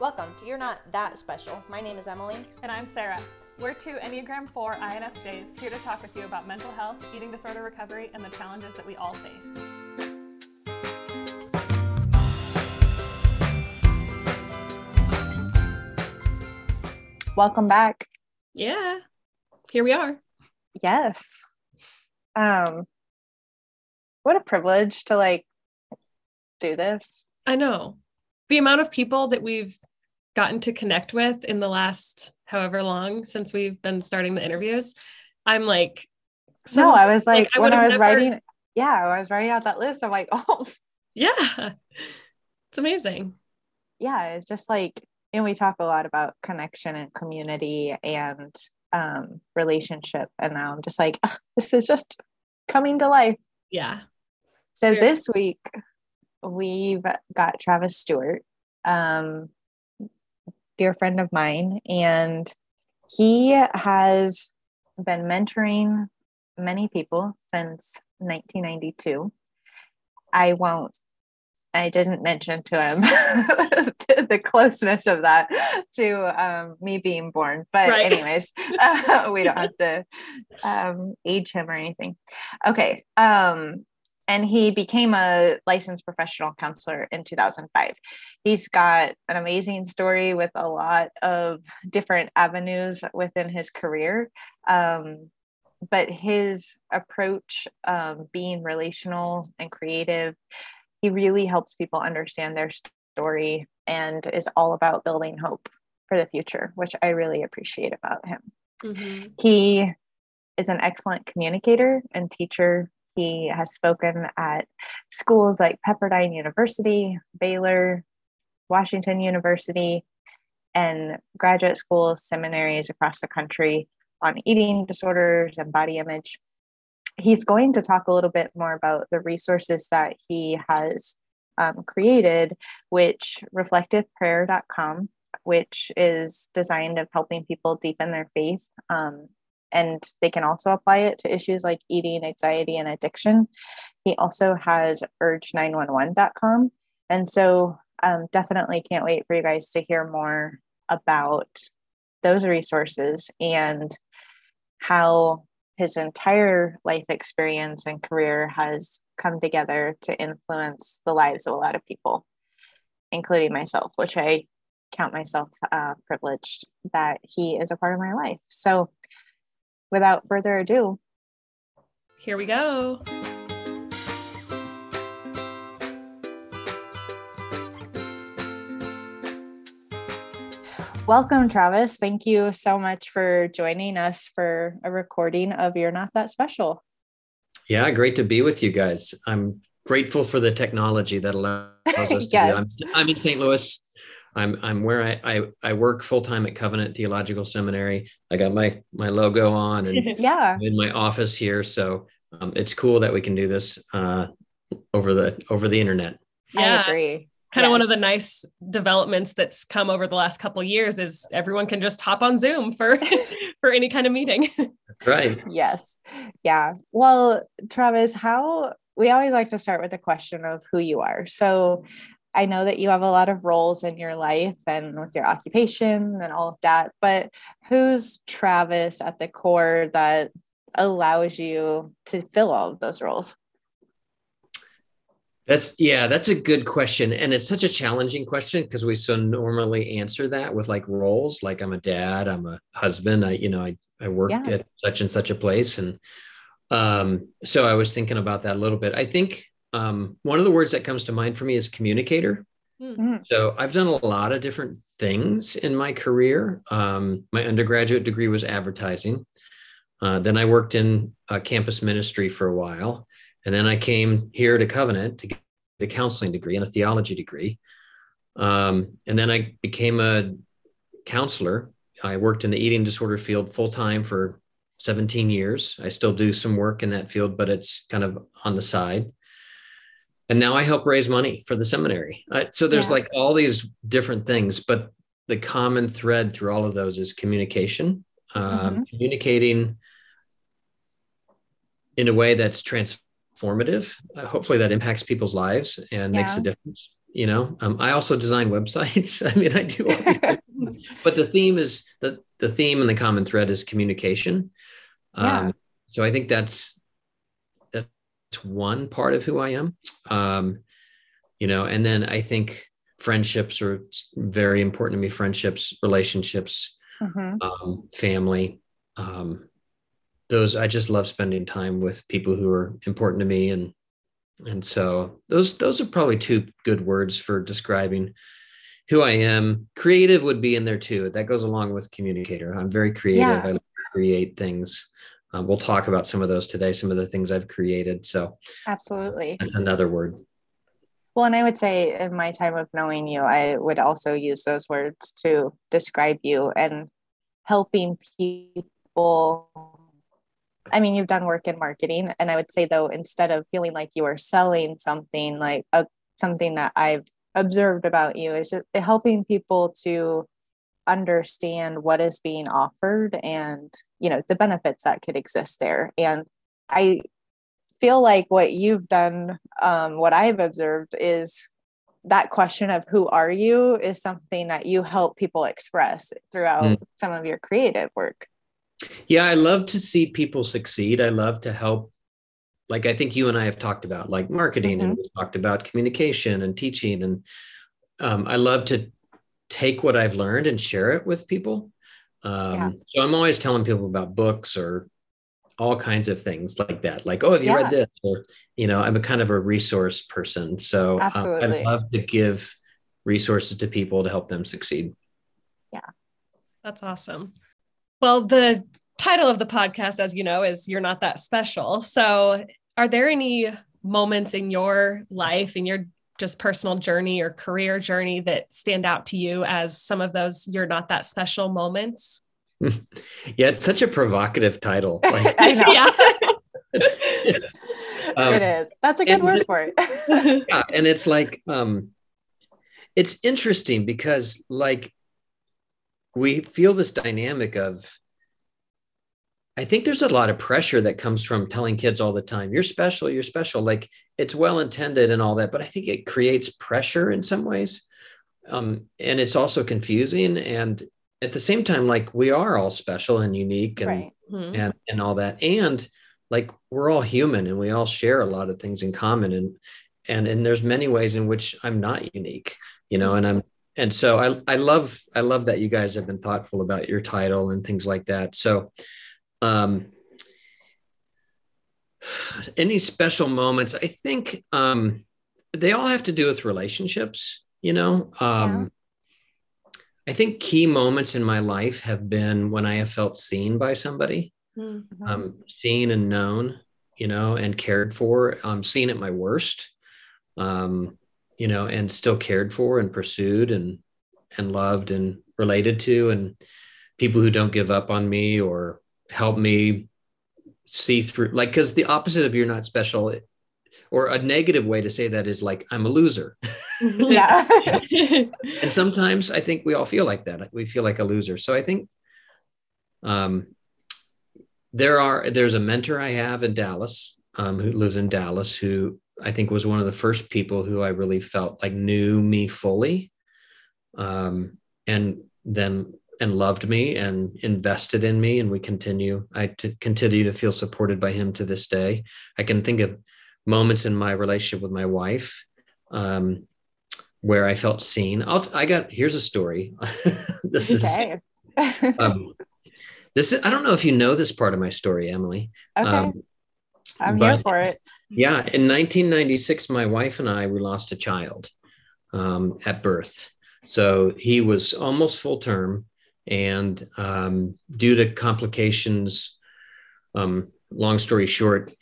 Welcome to You're Not That Special. My name is Emily. And I'm Sarah. We're two Enneagram 4 INFJs here to talk with you about mental health, eating disorder recovery, and the challenges that we all face. Welcome back. Yeah, here we are. Yes. Um, what a privilege to like do this. I know the amount of people that we've gotten to connect with in the last however long since we've been starting the interviews. I'm like, so, no, I was like, like I when I was never... writing, yeah, I was writing out that list. I'm like, oh, yeah, it's amazing. Yeah, it's just like, and we talk a lot about connection and community and um, relationship. And now I'm just like, this is just coming to life. Yeah. So this week we've got Travis Stewart, um, dear friend of mine, and he has been mentoring many people since 1992. I won't I didn't mention to him the closeness of that to um, me being born. But, right. anyways, uh, we don't have to um, age him or anything. Okay. Um, and he became a licensed professional counselor in 2005. He's got an amazing story with a lot of different avenues within his career. Um, but his approach, um, being relational and creative, he really helps people understand their story and is all about building hope for the future, which I really appreciate about him. Mm-hmm. He is an excellent communicator and teacher. He has spoken at schools like Pepperdine University, Baylor, Washington University, and graduate school seminaries across the country on eating disorders and body image he's going to talk a little bit more about the resources that he has um, created, which reflectiveprayer.com, which is designed of helping people deepen their faith. Um, and they can also apply it to issues like eating, anxiety, and addiction. He also has urge911.com. And so um, definitely can't wait for you guys to hear more about those resources and how his entire life experience and career has come together to influence the lives of a lot of people, including myself, which I count myself uh, privileged that he is a part of my life. So, without further ado, here we go. Welcome, Travis. Thank you so much for joining us for a recording of You're Not That Special. Yeah, great to be with you guys. I'm grateful for the technology that allows us to yes. I'm, I'm, in St. Louis. I'm I'm where I I, I work full time at Covenant Theological Seminary. I got my my logo on and yeah I'm in my office here. So um, it's cool that we can do this uh, over the over the internet. Yeah. I agree kind yes. of one of the nice developments that's come over the last couple years is everyone can just hop on zoom for for any kind of meeting right yes yeah well travis how we always like to start with the question of who you are so i know that you have a lot of roles in your life and with your occupation and all of that but who's travis at the core that allows you to fill all of those roles that's yeah, that's a good question. And it's such a challenging question because we so normally answer that with like roles, like I'm a dad, I'm a husband, I, you know, I, I work yeah. at such and such a place. And um, so I was thinking about that a little bit. I think um, one of the words that comes to mind for me is communicator. Mm-hmm. So I've done a lot of different things in my career. Um, my undergraduate degree was advertising. Uh, then I worked in campus ministry for a while. And then I came here to Covenant to get a counseling degree and a theology degree. Um, and then I became a counselor. I worked in the eating disorder field full time for 17 years. I still do some work in that field, but it's kind of on the side. And now I help raise money for the seminary. Uh, so there's yeah. like all these different things, but the common thread through all of those is communication, um, mm-hmm. communicating in a way that's transformative. Uh, hopefully, that impacts people's lives and yeah. makes a difference. you know um, i also design websites i mean i do all these but the theme is the the theme and the common thread is communication yeah. um, so i think that's one part of who i am. Um, you know and then i think friendships are very important to me. Friendships relationships mm-hmm. um, family um, those i just love spending time with people who are important to me. And and so those those are probably two good words for describing who i am. Creative would be in there too. That goes along with communicator. I'm very creative. Yeah. i create things um, we'll talk about some of those today some of the things i've created. So absolutely. that's another word. Well and i would say in my time of knowing you i would also use those words to describe you and helping people. I mean, you've done work in marketing, and I would say though, instead of feeling like you are selling something, like a, something that I've observed about you is just helping people to understand what is being offered and you know the benefits that could exist there. And I feel like what you've done, um, what I've observed is that question of who are you is something that you help people express throughout mm. some of your creative work. Yeah, I love to see people succeed. I love to help. Like I think you and I have talked about, like marketing, mm-hmm. and we've talked about communication and teaching, and um, I love to take what I've learned and share it with people. Um, yeah. So I'm always telling people about books or all kinds of things like that. Like, oh, have you yeah. read this? Or you know, I'm a kind of a resource person, so um, I love to give resources to people to help them succeed. Yeah, that's awesome. Well, the title of the podcast, as you know, is You're Not That Special. So, are there any moments in your life, in your just personal journey or career journey that stand out to you as some of those You're Not That Special moments? Yeah, it's such a provocative title. Like, I yeah. um, it is. That's a good word for it. yeah, and it's like um it's interesting because like we feel this dynamic of I think there's a lot of pressure that comes from telling kids all the time, you're special, you're special. Like it's well intended and all that, but I think it creates pressure in some ways. Um, and it's also confusing. And at the same time, like we are all special and unique and, right. mm-hmm. and, and all that. And like we're all human and we all share a lot of things in common. And, and, and there's many ways in which I'm not unique, you know, and I'm, and so I, I love I love that you guys have been thoughtful about your title and things like that. So um any special moments, I think um they all have to do with relationships, you know. Um yeah. I think key moments in my life have been when I have felt seen by somebody, mm-hmm. um, seen and known, you know, and cared for. Um, seen at my worst, um, you know, and still cared for and pursued and and loved and related to, and people who don't give up on me or help me see through. Like, because the opposite of you're not special, or a negative way to say that is like I'm a loser. Yeah. and sometimes I think we all feel like that. We feel like a loser. So I think um, there are there's a mentor I have in Dallas um, who lives in Dallas who I think was one of the first people who I really felt like knew me fully, um, and then and loved me and invested in me, and we continue. I t- continue to feel supported by him to this day. I can think of moments in my relationship with my wife um, where I felt seen. I'll, I got here's a story. this okay. is um, this is I don't know if you know this part of my story, Emily. Okay. Um, I'm here for it. Yeah, in 1996, my wife and I we lost a child um, at birth. So he was almost full term, and um, due to complications, um, long story short,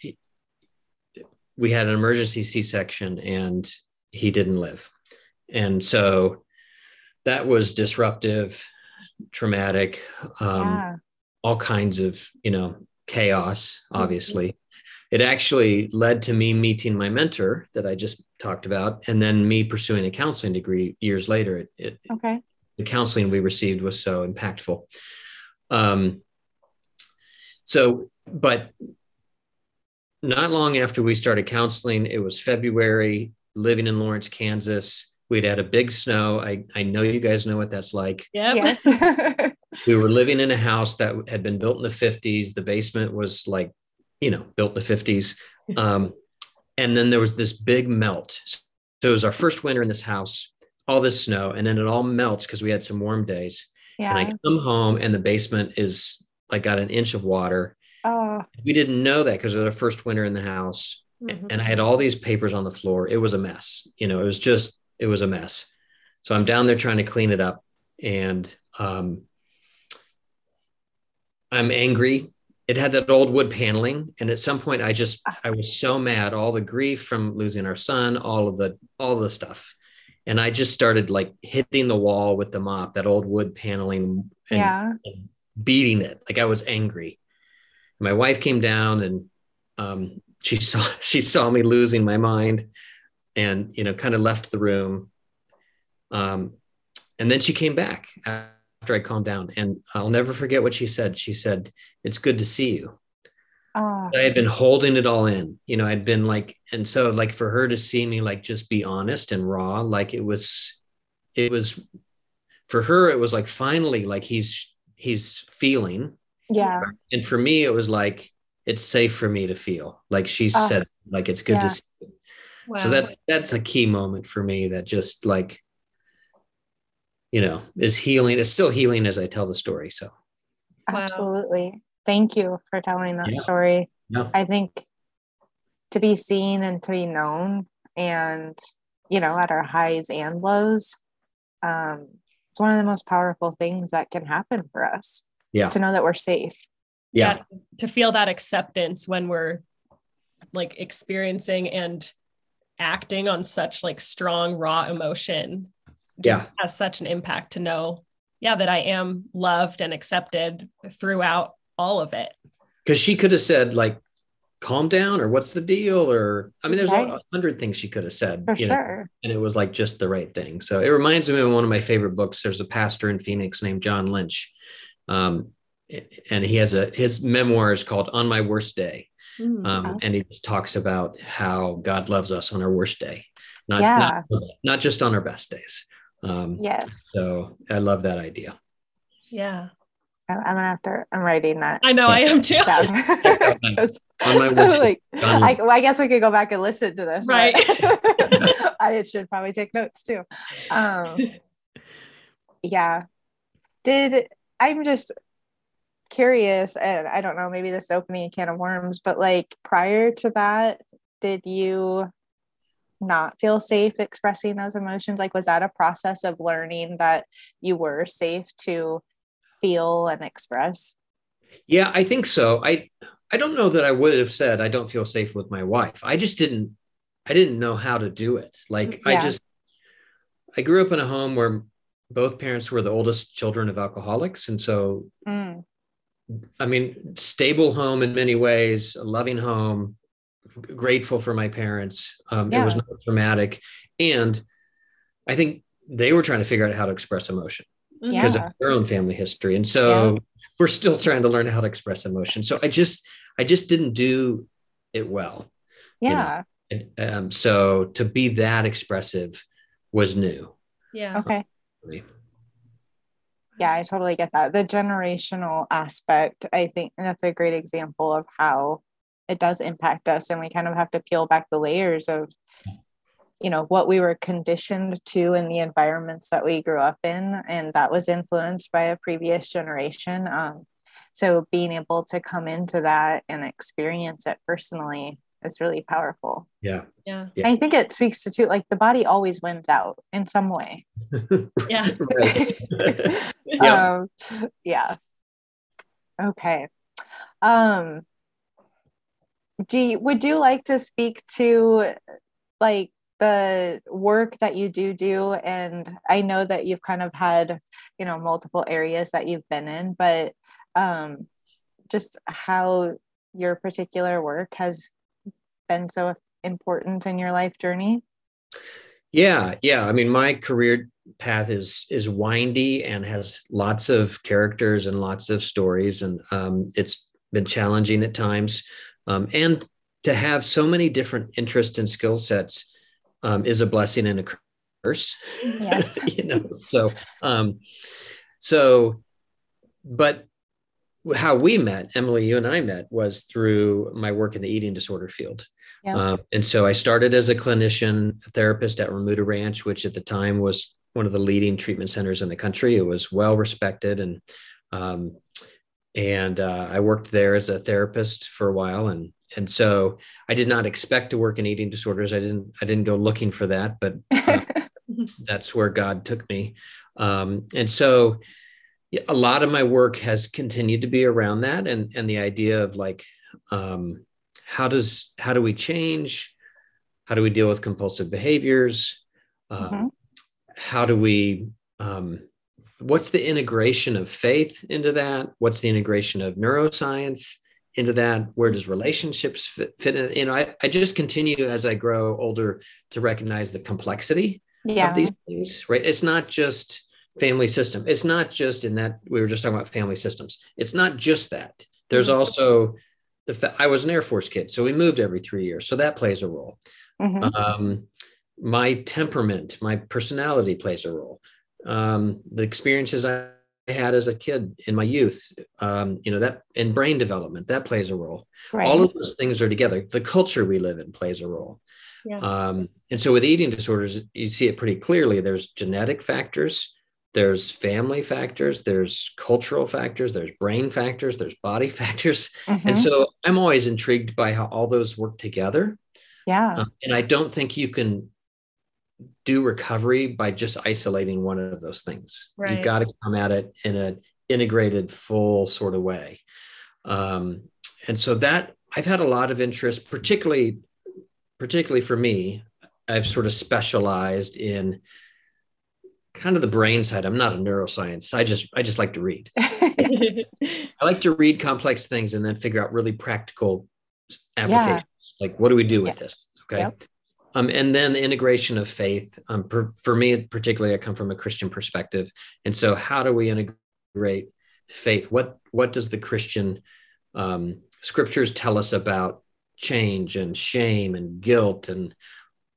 we had an emergency C-section, and he didn't live. And so that was disruptive, traumatic, um, yeah. all kinds of you know chaos, mm-hmm. obviously. Mm-hmm it actually led to me meeting my mentor that I just talked about, and then me pursuing a counseling degree years later. It, it okay. The counseling we received was so impactful. Um, so, but not long after we started counseling, it was February, living in Lawrence, Kansas. We'd had a big snow. I, I know you guys know what that's like. Yep. Yes. We were living in a house that had been built in the 50s. The basement was like, you know, built in the 50s. Um, and then there was this big melt. So it was our first winter in this house, all this snow, and then it all melts because we had some warm days. yeah. And I come home and the basement is like got an inch of water. Oh, We didn't know that because it was our first winter in the house. Mhm. And I had all these papers on the floor. It was a mess. You know, it was just, it was a mess. So I'm down there trying to clean it up. And um, I'm angry. It had that old wood paneling. And at some point I just, I was so mad, all the grief from losing our son, all of the, all the stuff. And I just started like hitting the wall with the mop, that old wood paneling and yeah. beating it. Like I was angry. My wife came down and um, she saw she saw me losing my mind, and you know, kind of left the room. Um, and then she came back after I calmed down, and I'll never forget what she said. She said, "It's good to see you." Oh, I had been holding it all in, you know. I'd been like, and so like for her to see me like just be honest and raw, like it was, it was for her. It was like finally, like he's he's feeling, yeah. and for me it was like it's safe for me to feel like she Oh, said like it's good yeah. to see you. so that's, that's a key moment for me that just like you know is healing it's still healing as i tell the story so Wow. Absolutely. Thank you for telling that Yeah. story. yeah. I think to be seen and to be known and you know at our highs and lows um it's one of the most powerful things that can happen for us yeah. to know that we're safe. Yeah. To feel that acceptance when we're like experiencing and acting on such like strong raw emotion just has such an impact to know yeah that i am loved and accepted throughout all of it because she could have said like calm down or what's the deal or i mean there's Right. a hundred things she could have said for you know, and it was like just the right thing so it reminds me of one of my favorite books there's a pastor in phoenix named john lynch um, and he has a his memoir is called on my worst day Mm. um, and he just talks about how God loves us on our worst day, not Yeah. not, not just on our best days. Um, yes So I love that idea. yeah i'm gonna have to i'm writing that. I know i am too. Down. 'Cause, On my worst like, I, well, I guess we could go back and listen to this Right. i should probably take notes too. Um yeah. Did i'm just curious and i don't know maybe this is opening a can of worms but like prior to that did you not feel safe expressing those emotions? Like was that a process of learning that you were safe to feel and express yeah, I think so. I I don't know that I would have said I don't feel safe with my wife. I just didn't I didn't know how to do it. Like I just I grew up in a home where both parents were the oldest children of alcoholics, and so Mm, I mean, stable home in many ways, a loving home, grateful for my parents. Um, It was not traumatic. And I think they were trying to figure out how to express emotion because Yeah. of their own family history. And so we're still trying to learn how to express emotion. So I just, I just didn't do it well. You know, yeah And, um, so to be that expressive was new. yeah okay for yeah i totally get that the generational aspect i think and that's a great example of how it does impact us and we kind of have to peel back the layers of you know what we were conditioned to in the environments that we grew up in and that was influenced by a previous generation um, so being able to come into that and experience it personally is really powerful. Yeah. yeah. Yeah. i think it speaks to too like the body always wins out in some way. Yeah. Yeah. um yeah. Okay. Um do you, would you like to speak to like the work that you do do and i know that you've kind of had you know multiple areas that you've been in but um just how your particular work has been so important in your life journey Yeah, yeah. I mean, my career path is is windy and has lots of characters and lots of stories, and um, it's been challenging at times. Um, and to have so many different interests and skill sets um, is a blessing and a curse. Yes. you know, so um, so, but how we met, Emily, you and I met, was through my work in the eating disorder field. Yeah. Uh, and so I started as a clinician, a therapist at Remuda Ranch, which at the time was one of the leading treatment centers in the country. It was well respected, and um, and uh, I worked there as a therapist for a while, and and so I did not expect to work in eating disorders. I didn't I didn't go looking for that, but uh, that's where God took me. Um, and so a lot of my work has continued to be around that and and the idea of like um, how does how do we change how do we deal with compulsive behaviors uh, mm-hmm. how do we um, what's the integration of faith into that what's the integration of neuroscience into that where does relationships fit, fit in you know I, I just continue as i grow older to recognize the complexity yeah. of these things right it's not just family system. It's not just in that we were just talking about family systems. It's not just that. There's mm-hmm. also the fa- I was an Air Force kid, so we moved every three years, so that plays a role. Mm-hmm. Um, my temperament, my personality plays a role. Um, the experiences I had as a kid in my youth, um, you know, that in brain development, that plays a role. Right. All of those things are together. The culture we live in plays a role. Yeah. Um, and so with eating disorders, you see it pretty clearly. There's genetic factors, there's family factors there's cultural factors there's brain factors there's body factors mm-hmm. and so i'm always intrigued by how all those work together yeah um, and i don't think you can do recovery by just isolating one of those things right. you've got to come at it in an integrated full sort of way um, and so that i've had a lot of interest particularly particularly for me i've sort of specialized in kind of the brain side. I'm not a neuroscience. I just I just like to read. I like to read complex things and then figure out really practical applications. Yeah. Like what do we do with yeah. this? Okay. Yep. Um, and then the integration of faith. Um, per, for me, particularly, I come from a Christian perspective, and so how do we integrate faith? What what does the Christian um, scriptures tell us about change and shame and guilt and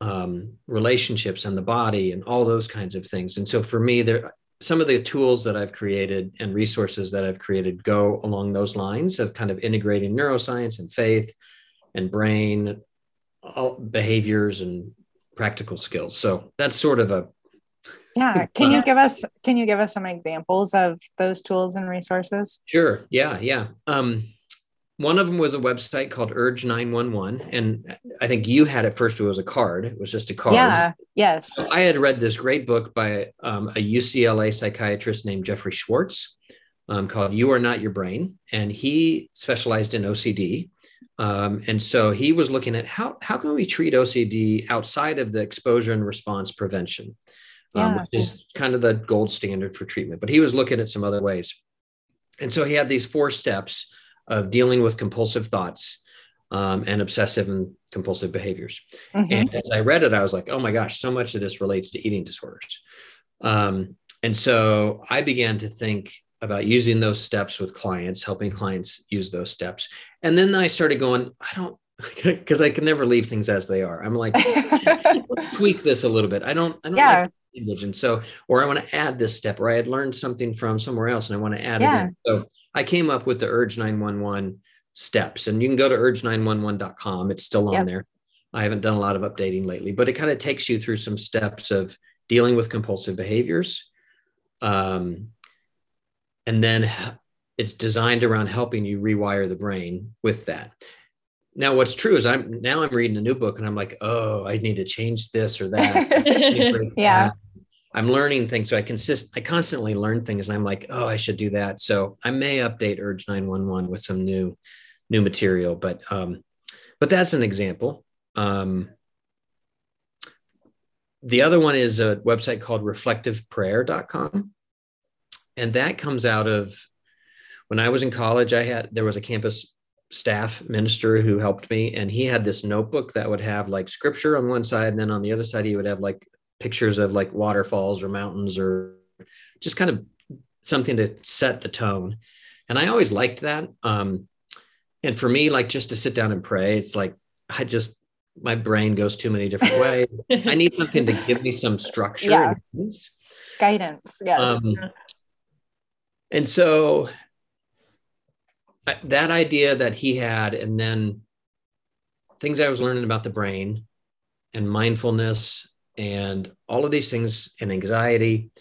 um, relationships and the body and all those kinds of things. And so for me, there some of the tools that I've created and resources that I've created go along those lines of kind of integrating neuroscience and faith and brain behaviors and practical skills. So that's sort of a yeah can you give us can you give us some examples of those tools and resources sure yeah yeah um one of them was a website called Urge 911. And I think you had it first, it was a card. It was just a card. Yeah. Yes. I had read this great book by um, a UCLA psychiatrist named Jeffrey Schwartz um, called You Are Not Your Brain. And he specialized in OCD. Um, and so he was looking at how, how can we treat OCD outside of the exposure and response prevention, um, which is kind of the gold standard for treatment. But he was looking at some other ways. And so he had these four steps of dealing with compulsive thoughts um, and obsessive and compulsive behaviors. Mm-hmm. And as I read it, I was like, oh my gosh, so much of this relates to eating disorders. Um, and so I began to think about using those steps with clients, helping clients use those steps. And then I started going, I don't, because I can never leave things as they are. I'm like, tweak this a little bit. I don't, I don't yeah. like language. And so, or I want to add this step, or I had learned something from somewhere else and I want to add yeah. it in. So I came up with the Urge 911 steps, and you can go to urge911.com. It's still on yep. there. I haven't done a lot of updating lately, but it kind of takes you through some steps of dealing with compulsive behaviors. Um, and then it's designed around helping you rewire the brain with that. Now, what's true is I'm now I'm reading a new book and I'm like, oh, I need to change this or that. yeah. I'm learning things. So I consist, I constantly learn things and I'm like, oh, I should do that. So I may update Urge 911 with some new, new material, but, um, but that's an example. Um, the other one is a website called reflectiveprayer.com. And that comes out of when I was in college, I had, there was a campus staff minister who helped me and he had this notebook that would have like scripture on one side and then on the other side he would have like pictures of like waterfalls or mountains or just kind of something to set the tone. And I always liked that. Um, and for me, like just to sit down and pray, it's like I just my brain goes too many different ways. I need something to give me some structure. Yeah. Guidance. Yes. Um, and so that idea that he had, and then things I was learning about the brain and mindfulness and all of these things and anxiety.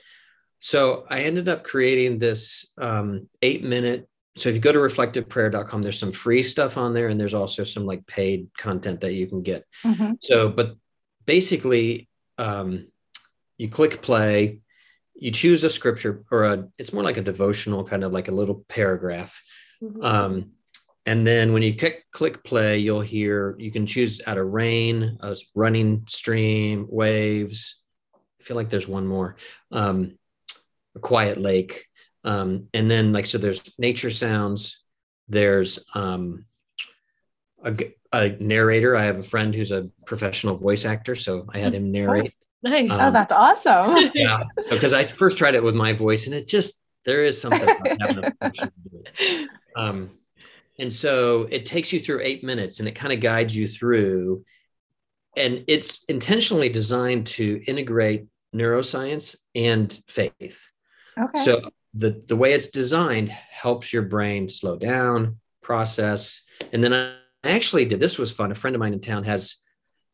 So I ended up creating this um, eight minute. So if you go to reflectiveprayer.com, there's some free stuff on there, and there's also some like paid content that you can get. Mm-hmm. So, but basically, um, you click play, you choose a scripture or a, it's more like a devotional, kind of like a little paragraph. Mm-hmm. Um, and then when you click, click play, you'll hear, you can choose out of rain, a running stream, waves. I feel like there's one more, um, a quiet lake. Um, and then like, so there's nature sounds, there's um, a, a narrator. I have a friend who's a professional voice actor. So I had him oh, narrate. Nice. Um, oh, that's awesome. yeah. So, cause I first tried it with my voice and it just, there is something um, and so it takes you through eight minutes and it kind of guides you through. And it's intentionally designed to integrate neuroscience and faith. Okay. So the, the way it's designed helps your brain slow down, process. And then I actually did this was fun. A friend of mine in town has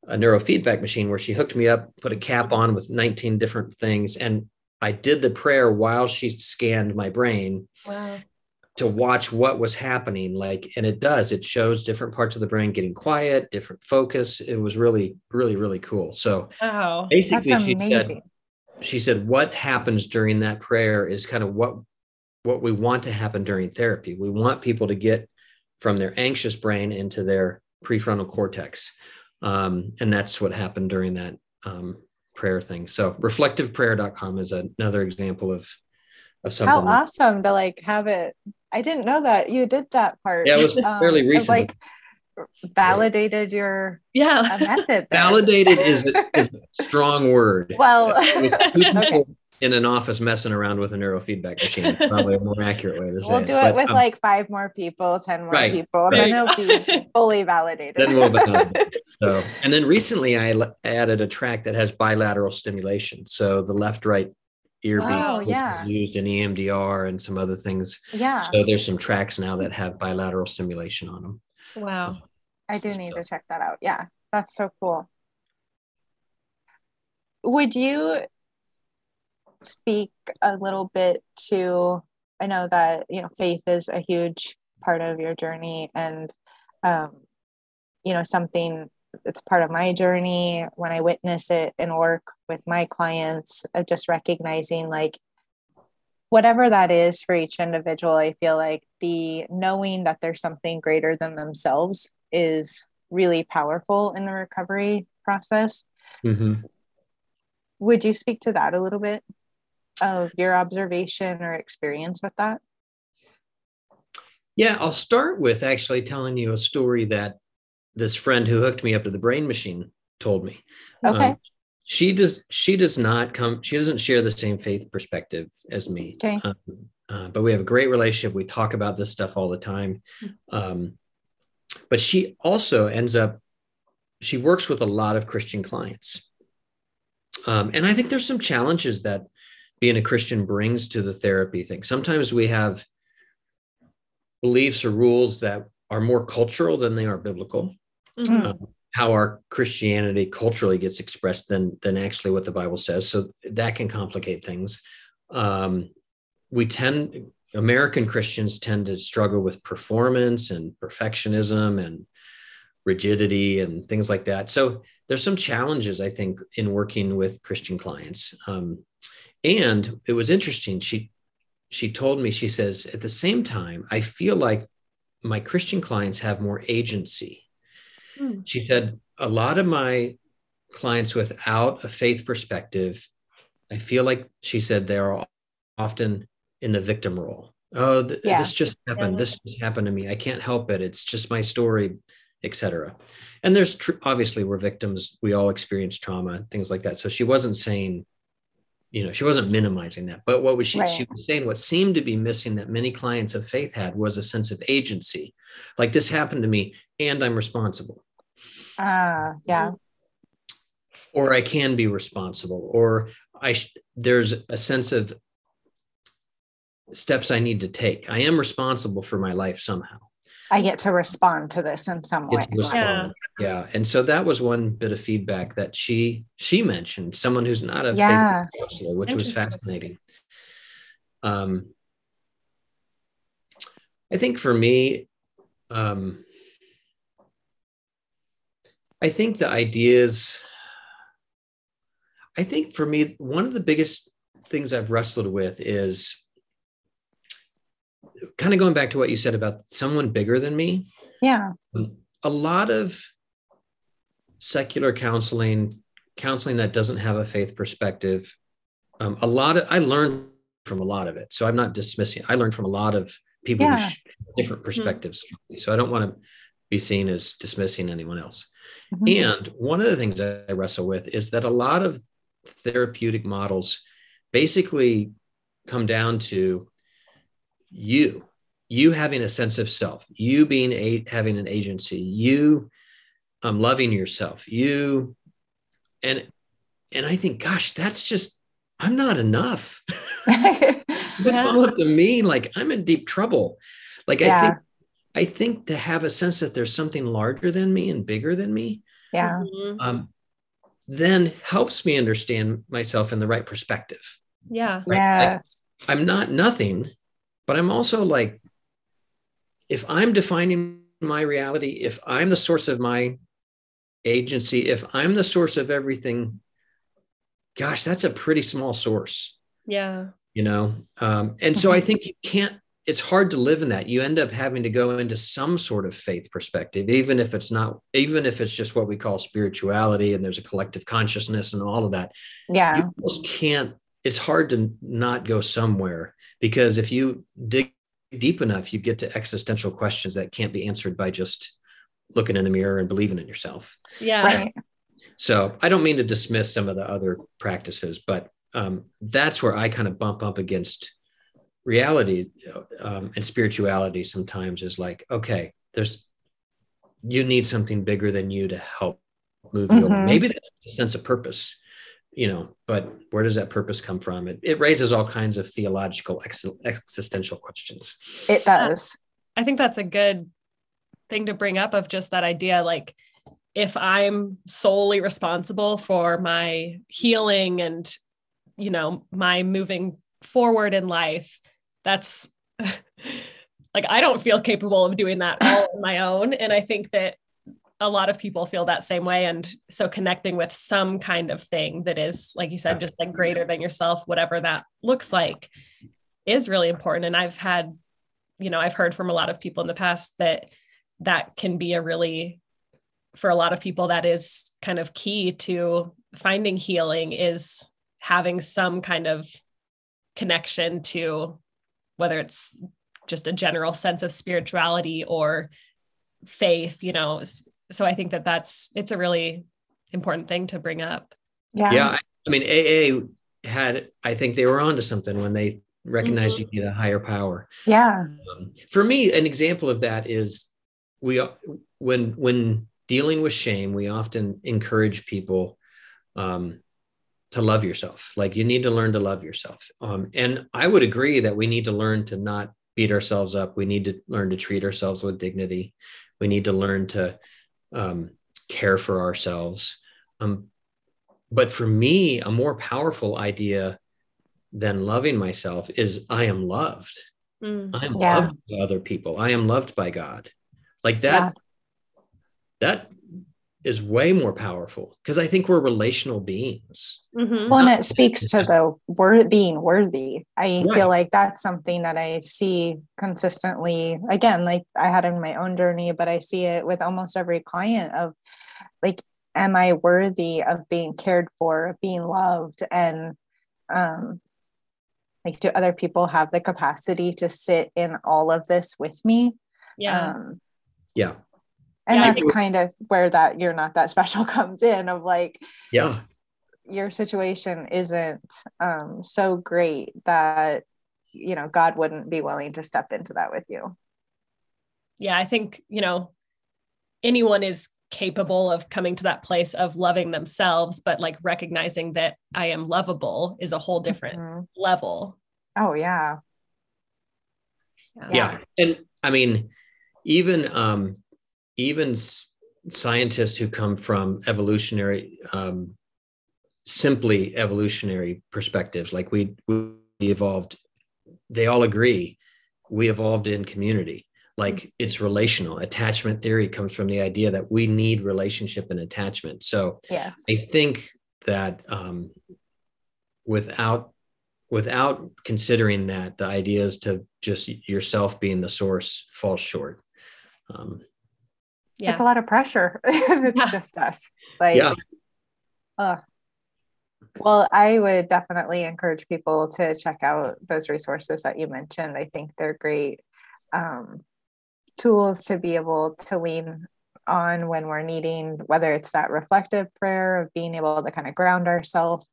a neurofeedback machine where she hooked me up, put a cap on with 19 different things. And I did the prayer while she scanned my brain. Wow. to watch what was happening like and it does. It shows different parts of the brain getting quiet different focus. It was really really really cool. So wow. basically she said, she said what happens during that prayer is kind of what what we want to happen during therapy. We want people to get from their anxious brain into their prefrontal cortex um, and that's what happened during that um, prayer thing so reflectiveprayer.com is another example of of something. How awesome to like have it. I didn't know that you did that part. Yeah, it was um, fairly recent. Like validated your yeah method. There. Validated is, is a strong word. Well, okay. In an office messing around with a neurofeedback machine. Probably a more accurate way to say. We'll do it, but, with um, like five more people, ten more right, people, and right. then it'll be fully validated. then we'll validate. so, and then recently I added a track that has bilateral stimulation. So the left-right ear oh, yeah. used in EMDR and some other things. Yeah. So there's some tracks now that have bilateral stimulation on them. Wow. I do need so. to check that out. Yeah. That's so cool. Would you speak a little bit to I know that, you know, faith is a huge part of your journey and um you know something it's part of my journey when I witness it and work with my clients of just recognizing like whatever that is for each individual, I feel like the knowing that there's something greater than themselves is really powerful in the recovery process. Mm-hmm. Would you speak to that a little bit of your observation or experience with that? Yeah, I'll start with actually telling you a story that this friend who hooked me up to the brain machine told me. Okay. Um, she does. She does not come. She doesn't share the same faith perspective as me. Okay. Um, uh, but we have a great relationship. We talk about this stuff all the time. Um, but she also ends up. She works with a lot of Christian clients, um, and I think there's some challenges that being a Christian brings to the therapy thing. Sometimes we have beliefs or rules that are more cultural than they are biblical mm-hmm. um, how our Christianity culturally gets expressed than than actually what the Bible says. So that can complicate things. Um, we tend American Christians tend to struggle with performance and perfectionism and rigidity and things like that. So there's some challenges I think in working with Christian clients. Um, and it was interesting. She she told me she says at the same time I feel like my Christian clients have more agency Hmm. She said, a lot of my clients without a faith perspective, I feel like she said they're often in the victim role. Oh, th- yeah. this just happened. Yeah. This just happened to me. I can't help it. It's just my story, etc. And there's tr- obviously we're victims. We all experience trauma, things like that. So she wasn't saying you know she wasn't minimizing that but what was she right. she was saying what seemed to be missing that many clients of faith had was a sense of agency like this happened to me and i'm responsible Uh, yeah. Or I can be responsible, or I sh- there's a sense of steps I need to take. I am responsible for my life somehow. I get to respond to this in some way. Yeah. yeah. And so that was one bit of feedback that she she mentioned, someone who's not a Yeah. counselor, which was fascinating. Um I think for me, um I think the ideas I think for me, one of the biggest things I've wrestled with is kind of going back to what you said about someone bigger than me. Yeah. A lot of secular counseling, counseling that doesn't have a faith perspective, um, a lot of I learned from a lot of it. So I'm not dismissing. I learned from a lot of people Yeah. sh- different perspectives. So I don't want to be seen as dismissing anyone else. Mhm. And one of the things I wrestle with is that a lot of therapeutic models basically come down to you, you having a sense of self, you being a having an agency, you um, loving yourself, you, and and I think, gosh, that's just I'm not enough. That's all up to me. Like I'm in deep trouble. Like I think I think to have a sense that there's something larger than me and bigger than me, yeah. Mhm. um, then helps me understand myself in the right perspective. Yeah. Right. Yes. I'm not nothing, but I'm also like, if I'm defining my reality, if I'm the source of my agency, if I'm the source of everything, gosh, that's a pretty small source, Yeah. you know? Um, and so I think you can't, it's hard to live in that. You end up having to go into some sort of faith perspective, even if it's not, even if it's just what we call spirituality and there's a collective consciousness and all of that Yeah. you almost can't it's hard to not go somewhere because if you dig deep enough you get to existential questions that can't be answered by just looking in the mirror and believing in yourself Yeah. Right. so i don't mean to dismiss some of the other practices but um, that's where i kind of bump up against reality um, and spirituality sometimes is like okay there's you need something bigger than you to help move you along. Mhm. maybe that's a sense of purpose you know but where does that purpose come from? It, it raises all kinds of theological ex- existential questions. It does. I think that's a good thing to bring up of just that idea like if I'm solely responsible for my healing and you know my moving forward in life that's like I don't feel capable of doing that all on my own. And I think that a lot of people feel that same way and so connecting with some kind of thing that is like you said just like greater than yourself whatever that looks like is really important. And I've had you know i've heard from a lot of people in the past that that can be a really for a lot of people that is kind of key to finding healing is having some kind of connection to whether it's just a general sense of spirituality or faith you know so i think that that's it's a really important thing to bring up Yeah. yeah I, I mean aa had i think they were onto something when they recognized you need a higher power Yeah. Um, for me, an example of that is we when when dealing with shame, we often encourage people um, to love yourself. Like you need to learn to love yourself. Um, and I would agree that we need to learn to not beat ourselves up. We need to learn to treat ourselves with dignity. We need to learn to um, care for ourselves. Um, but for me, a more powerful idea than loving myself is I am loved. Mm. I am Yeah. loved by other people. I am loved by God. Like that, that is way more powerful because I think we're relational beings. Mhm. Well, and it speaks to the word being worthy. I Right. feel like that's something that I see consistently. Again, like I had in my own journey, but I see it with almost every client of like, am I worthy of being cared for, of being loved? And um like do other people have the capacity to sit in all of this with me? yeah Um Yeah. And Yeah, that's think- kind of where that you're not that special comes in of like Yeah. your situation isn't um, so great that you know god wouldn't be willing to step into that with you yeah i think you know anyone is capable of coming to that place of loving themselves, but like recognizing that I am lovable is a whole different mm-hmm. level. Oh yeah. yeah. Yeah. And I mean, even um even scientists who come from evolutionary um simply evolutionary perspectives like we we evolved they all agree we evolved in community. Like it's relational. Attachment theory comes from the idea that we need relationship and attachment. So yes. i think that um, without without considering that the idea is to just yourself being the source falls short. Um, yeah. it's a lot of pressure if it's yeah. just us like yeah. Uh, well, I would definitely encourage people to check out those resources that you mentioned. I think they're great um, tools to be able to lean on when we're needing, whether it's that reflective prayer of being able to kind of ground ourselves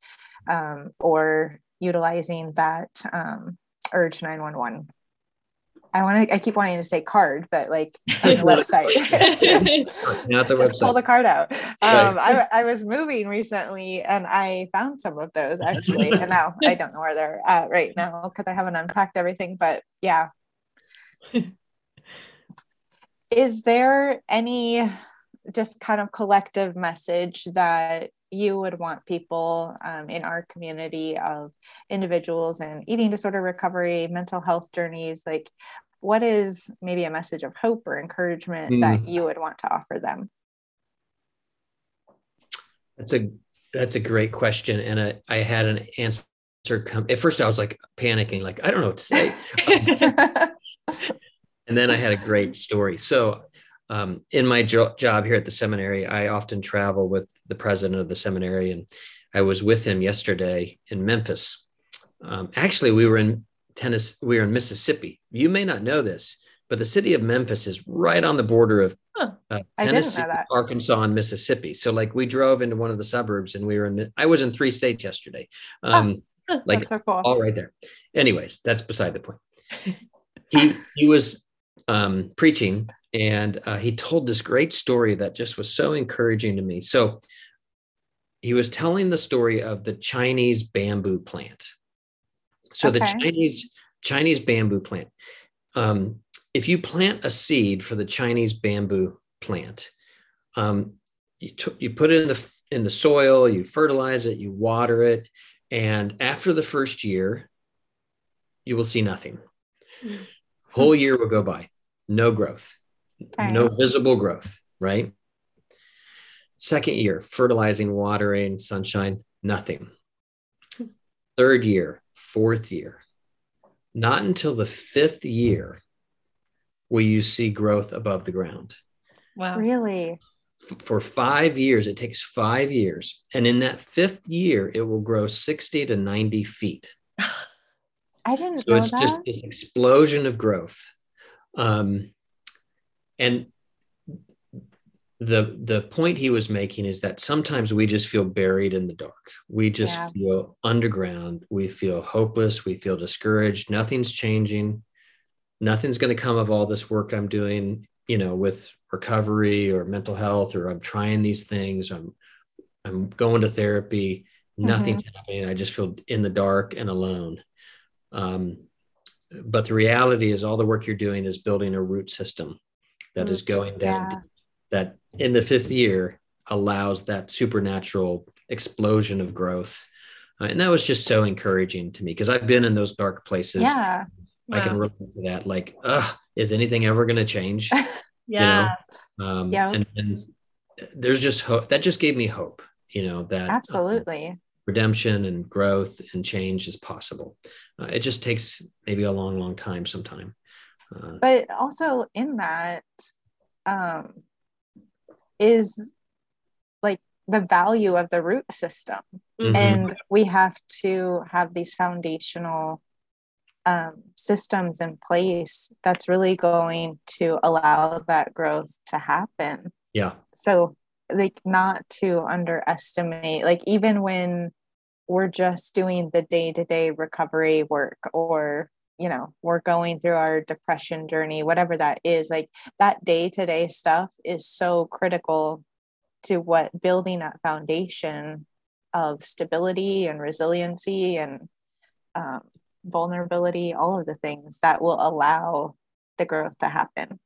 um, or utilizing that um, Urge 911 I want to. I keep wanting to say card, but like on the website. Not the Just website. pull the card out. Um, I, I was moving recently, and I found some of those actually, and now I don't know where they're at right now because I haven't unpacked everything. But yeah, is there any just kind of collective message that you would want people um, in our community of individuals and eating disorder recovery, mental health journeys, like what is maybe a message of hope or encouragement mm. that you would want to offer them? That's a that's a great question, and I, I had an answer come. At first, I was like panicking, like I don't know what to say, and then I had a great story. So um, in my jo- job here at the seminary, I often travel with the president of the seminary, and I was with him yesterday in Memphis. Um, actually, we were in Tennessee, we were in Mississippi. You may not know this, but the city of Memphis is right on the border of huh. uh, Tennessee, Arkansas, and Mississippi. So, like, we drove into one of the suburbs, and we were in. I was in three states yesterday. Um, oh, like, so cool. all right there. Anyways, that's beside the point. he he was um, preaching and uh, he told this great story that just was so encouraging to me. So he was telling the story of the Chinese bamboo plant. So okay. the Chinese Chinese bamboo plant. Um, if you plant a seed for the Chinese bamboo plant, um, you, t- you put it in the in the soil, you fertilize it, you water it, and after the first year, you will see nothing. Mm-hmm. Whole year will go by, no growth okay. no visible growth, right? Second year, fertilizing, watering, sunshine, nothing. Third year, fourth year, not until the fifth year will you see growth above the ground. Wow. Really? For five years, it takes five years. And in that fifth year, it will grow 60 to 90 feet. I didn't so know it's that. just an explosion of growth. Um, and the the point he was making is that sometimes we just feel buried in the dark. We just yeah. feel underground. We feel hopeless. We feel discouraged. Nothing's changing. Nothing's going to come of all this work i'm doing you know with recovery or mental health or i'm trying these things. I'm i'm going to therapy. Nothing's mm-hmm. happening. I just feel in the dark and alone. Um, but the reality is all the work you're doing is building a root system that is going down. Yeah. that in the fifth year allows that supernatural explosion of growth. Uh, and that was just so encouraging to me because i've been in those dark places. Yeah. I wow. can relate to that like Ugh, is anything ever going to change yeah. you know? um, yeah. and, and there's just hope that just gave me hope you know that um, absolutely. um, redemption and growth and change is possible. Uh, it just takes maybe a long long time sometime uh, but also in that um, is like the value of the root system. Mm-hmm. And we have to have these foundational um, systems in place that's really going to allow that growth to happen. Yeah. So, like, not to underestimate, like, even when we're just doing the day to day recovery work or you know we're going through our depression journey whatever that is like that day to day stuff is so critical to what building that foundation of stability and resiliency and um, vulnerability all of the things that will allow the growth to happen.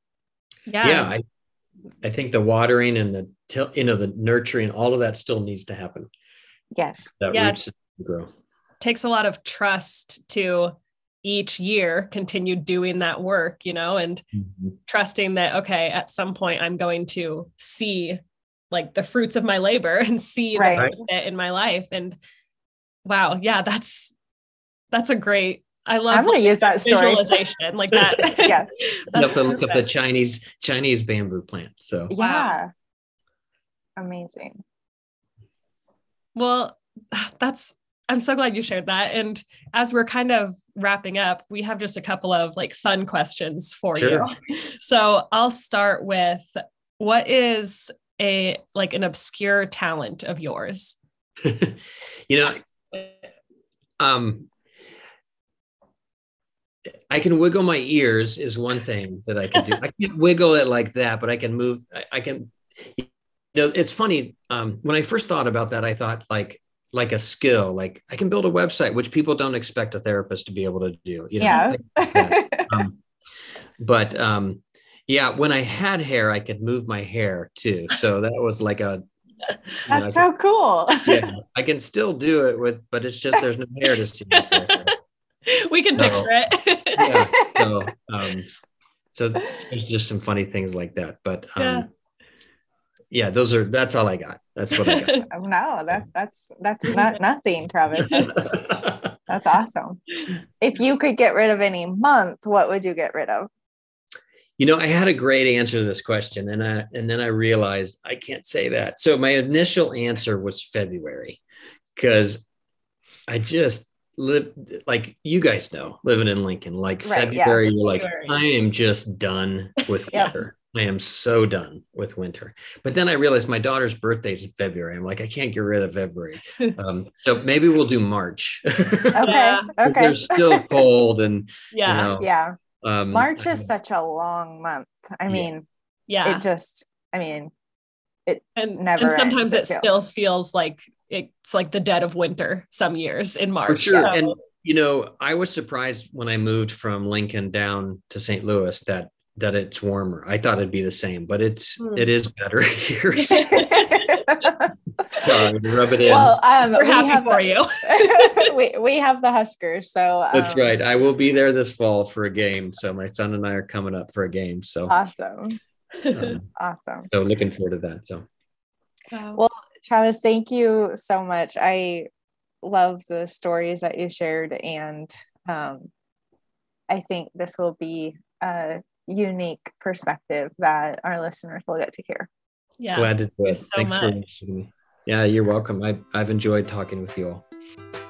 Yeah. Yeah I, I think the watering and the till you know the nurturing all of that still needs to happen. Yes. That Yeah. roots grow. Takes a lot of trust to each year continue doing that work you know and mm-hmm. trusting that okay at some point i'm going to see like the fruits of my labor and see Right. the benefit in my life. And wow yeah that's that's a great i love i'm going to like, use that story. visualization like that Yeah. you have to look up the chinese chinese bamboo plant so. Yeah. Amazing. Well, that's I'm so glad you shared that. And as we're kind of wrapping up, we have just a couple of like fun questions for Sure. you. So I'll start with what is a like an obscure talent of yours? you know um I can wiggle my ears is one thing that I can do. I can't wiggle it like that, but I can move. I, I can. You know, it's funny. Um, when I first thought about that, I thought like like a skill. Like I can build a website, which people don't expect a therapist to be able to do. You know, Yeah. like. Um, but um, yeah, when I had hair, I could move my hair too. So that was like a. know, that's could- so cool yeah, I can still do it with, but it's just there's no hair to see. so. We can No. picture it. Yeah, so um, so there's just some funny things like that. But um, Yeah. Yeah. those are that's all I got. That's what I got. Oh, no that that's that's not nothing travis that's, that's awesome if you could get rid of any month what would you get rid of you know, I had a great answer to this question, and I and then I realized I can't say that. So my initial answer was February, because I just live like you guys know living in Lincoln. Like Right, yeah. February, you're like, February. I am just done with Yeah. winter. I am so done with winter. But then I realized my daughter's birthday's in February. I'm like, I can't get rid of February. Um, so maybe we'll do March. okay okay They're still cold and yeah. you know, yeah um, march is such a long month i mean Yeah. it just i mean it and, never and sometimes it ends, it still feels like it's like the dead of winter some years in March. For sure. So- And you know, I was surprised when I moved from Lincoln down to St. Louis that that it's warmer. I thought it'd be the same, but it's Hmm. it is better here. Sorry, rub it in. well um we're we happy have for the, you. we, we have the huskers so um, That's right. I will be there this fall for a game. So my son and I are coming up for a game. So awesome um, awesome so looking forward to that. So Well, Travis, thank you so much. I love the stories that you shared, and um, I think this will be a unique perspective that our listeners will get to hear. yeah. glad to do it. so Thanks for much. inviting me. Yeah, you're welcome. I, I've enjoyed talking with you all.